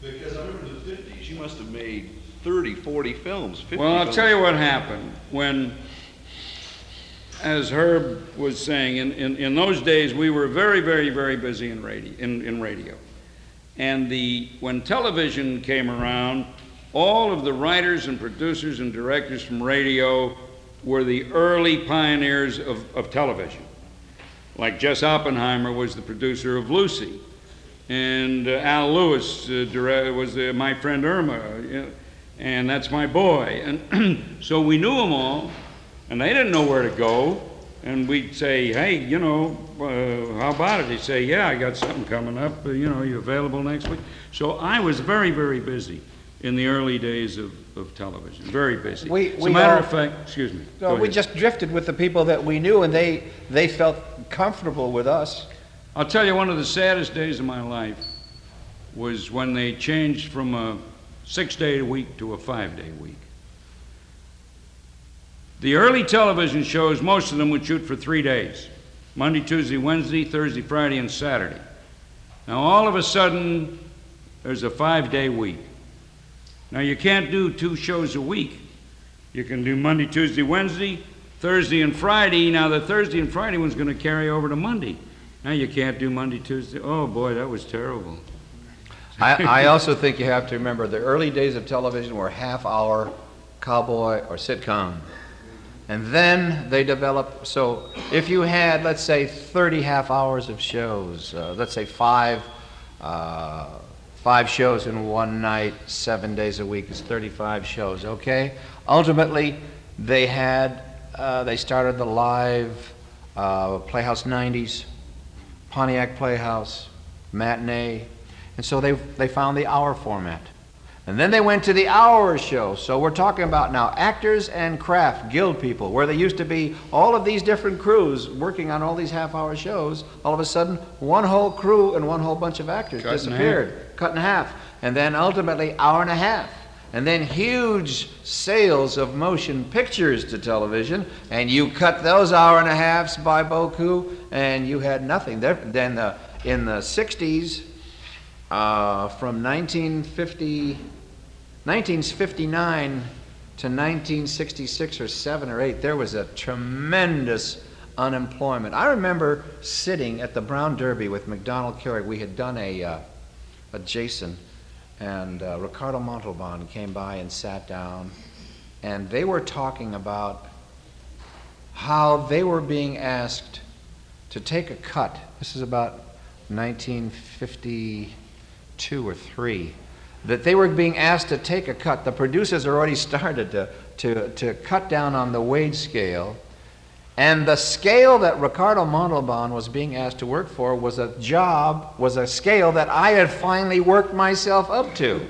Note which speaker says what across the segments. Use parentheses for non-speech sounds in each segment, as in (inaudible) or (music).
Speaker 1: Because I remember the fifties, you must have made 30, 40 films, 50
Speaker 2: Well, I'll
Speaker 1: films.
Speaker 2: tell you what happened. When, as Herb was saying, in, in, in those days, we were very, very, very busy in radio, in, in radio. And the, when television came around, all of the writers and producers and directors from radio were the early pioneers of, of television. Like Jess Oppenheimer was the producer of Lucy, and uh, Al Lewis uh, was uh, my friend Irma, and that's my boy. And (clears throat) so we knew them all, and they didn't know where to go. And we'd say, hey, you know, uh, how about it? They'd say, yeah, I got something coming up. Uh, you know, you available next week? So I was very, very busy in the early days of, of television. Very busy.
Speaker 3: We-
Speaker 2: As a
Speaker 3: we
Speaker 2: matter
Speaker 3: all-
Speaker 2: of fact, excuse me.
Speaker 3: No, we
Speaker 2: ahead.
Speaker 3: just drifted with the people that we knew, and they, they felt comfortable with us.
Speaker 2: I'll tell you, one of the saddest days of my life was when they changed from a six day week to a five day week. The early television shows, most of them would shoot for three days Monday, Tuesday, Wednesday, Thursday, Friday, and Saturday. Now, all of a sudden, there's a five day week. Now, you can't do two shows a week. You can do Monday, Tuesday, Wednesday, Thursday, and Friday. Now, the Thursday and Friday one's going to carry over to Monday. Now, you can't do Monday, Tuesday. Oh, boy, that was terrible.
Speaker 3: I, (laughs) I also think you have to remember the early days of television were half hour cowboy or sitcom. And then they developed, so if you had, let's say, 30 half hours of shows, uh, let's say five, uh, five shows in one night, seven days a week is 35 shows, okay? Ultimately, they had, uh, they started the live uh, Playhouse 90s, Pontiac Playhouse, matinee, and so they, they found the hour format. And then they went to the hour show. So we're talking about now actors and craft guild people, where there used to be all of these different crews working on all these half hour shows. All of a sudden, one whole crew and one whole bunch of actors
Speaker 2: Cut in
Speaker 3: disappeared, cut in half. And then ultimately, hour and a half. And then huge sales of motion pictures to television, and you cut those hour and a halves by Boku, and you had nothing. Then the, in the 60s, uh, from 1950, 1959 to 1966 or 7 or 8, there was a tremendous unemployment. I remember sitting at the Brown Derby with Macdonald Carey. We had done a, uh, a Jason, and uh, Ricardo Montalban came by and sat down, and they were talking about how they were being asked to take a cut. This is about 1952 or 3. That they were being asked to take a cut. The producers had already started to, to, to cut down on the wage scale. And the scale that Ricardo Montalban was being asked to work for was a job, was a scale that I had finally worked myself up to.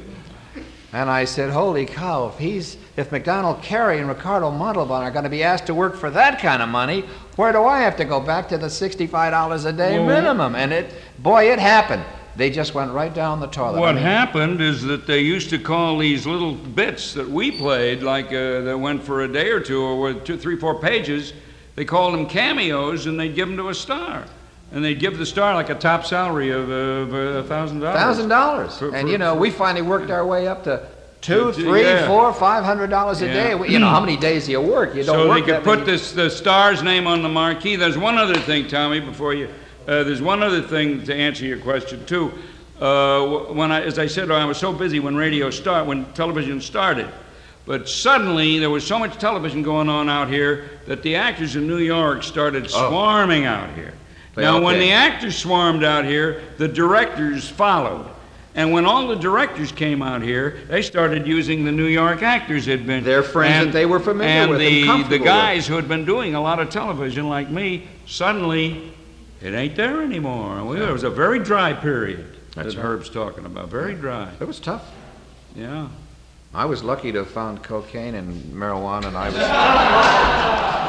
Speaker 3: And I said, holy cow, if he's, if Macdonald Carey and Ricardo Montalban are going to be asked to work for that kind of money, where do I have to go back to the $65 a day
Speaker 2: Well-
Speaker 3: minimum? And it, boy, it happened. They just went right down the toilet. I
Speaker 2: What
Speaker 3: mean,
Speaker 2: happened is that they used to call these little bits that we played, like uh, that went for a day or two, or were two, three, four pages. They called them cameos, and they'd give them to a star, and they'd give the star like a top salary of uh, a thousand dollars.
Speaker 3: Thousand dollars. And you know, we finally worked our way up to two,
Speaker 2: Yeah.
Speaker 3: three, four, five hundred dollars a
Speaker 2: Yeah.
Speaker 3: day. We- You know, how many days do you work? You don't
Speaker 2: so
Speaker 3: work
Speaker 2: they could put
Speaker 3: many-
Speaker 2: this the star's name on the marquee. There's one other thing, Tommy, before you. Uh, there's one other thing to answer your question too. Uh, when I, as I said, I was so busy when radio start, when television started. But suddenly there was so much television going on out here that the actors in New York started
Speaker 3: Oh.
Speaker 2: swarming out here.
Speaker 3: They
Speaker 2: now,
Speaker 3: all
Speaker 2: when the actors swarmed out here, the directors followed. And when all the directors came out here, they started using the New York actors had been.
Speaker 3: Their friends that they were familiar
Speaker 2: and
Speaker 3: with and
Speaker 2: the, the
Speaker 3: comfortable with.
Speaker 2: guys who had been doing a lot of television, like me, suddenly it ain't there anymore. Well, There was a very dry period
Speaker 3: That's
Speaker 2: that
Speaker 3: right.
Speaker 2: Herb's talking about. Very dry.
Speaker 3: It was tough.
Speaker 2: Yeah.
Speaker 3: I was lucky to have found cocaine and marijuana, and I was. (laughs)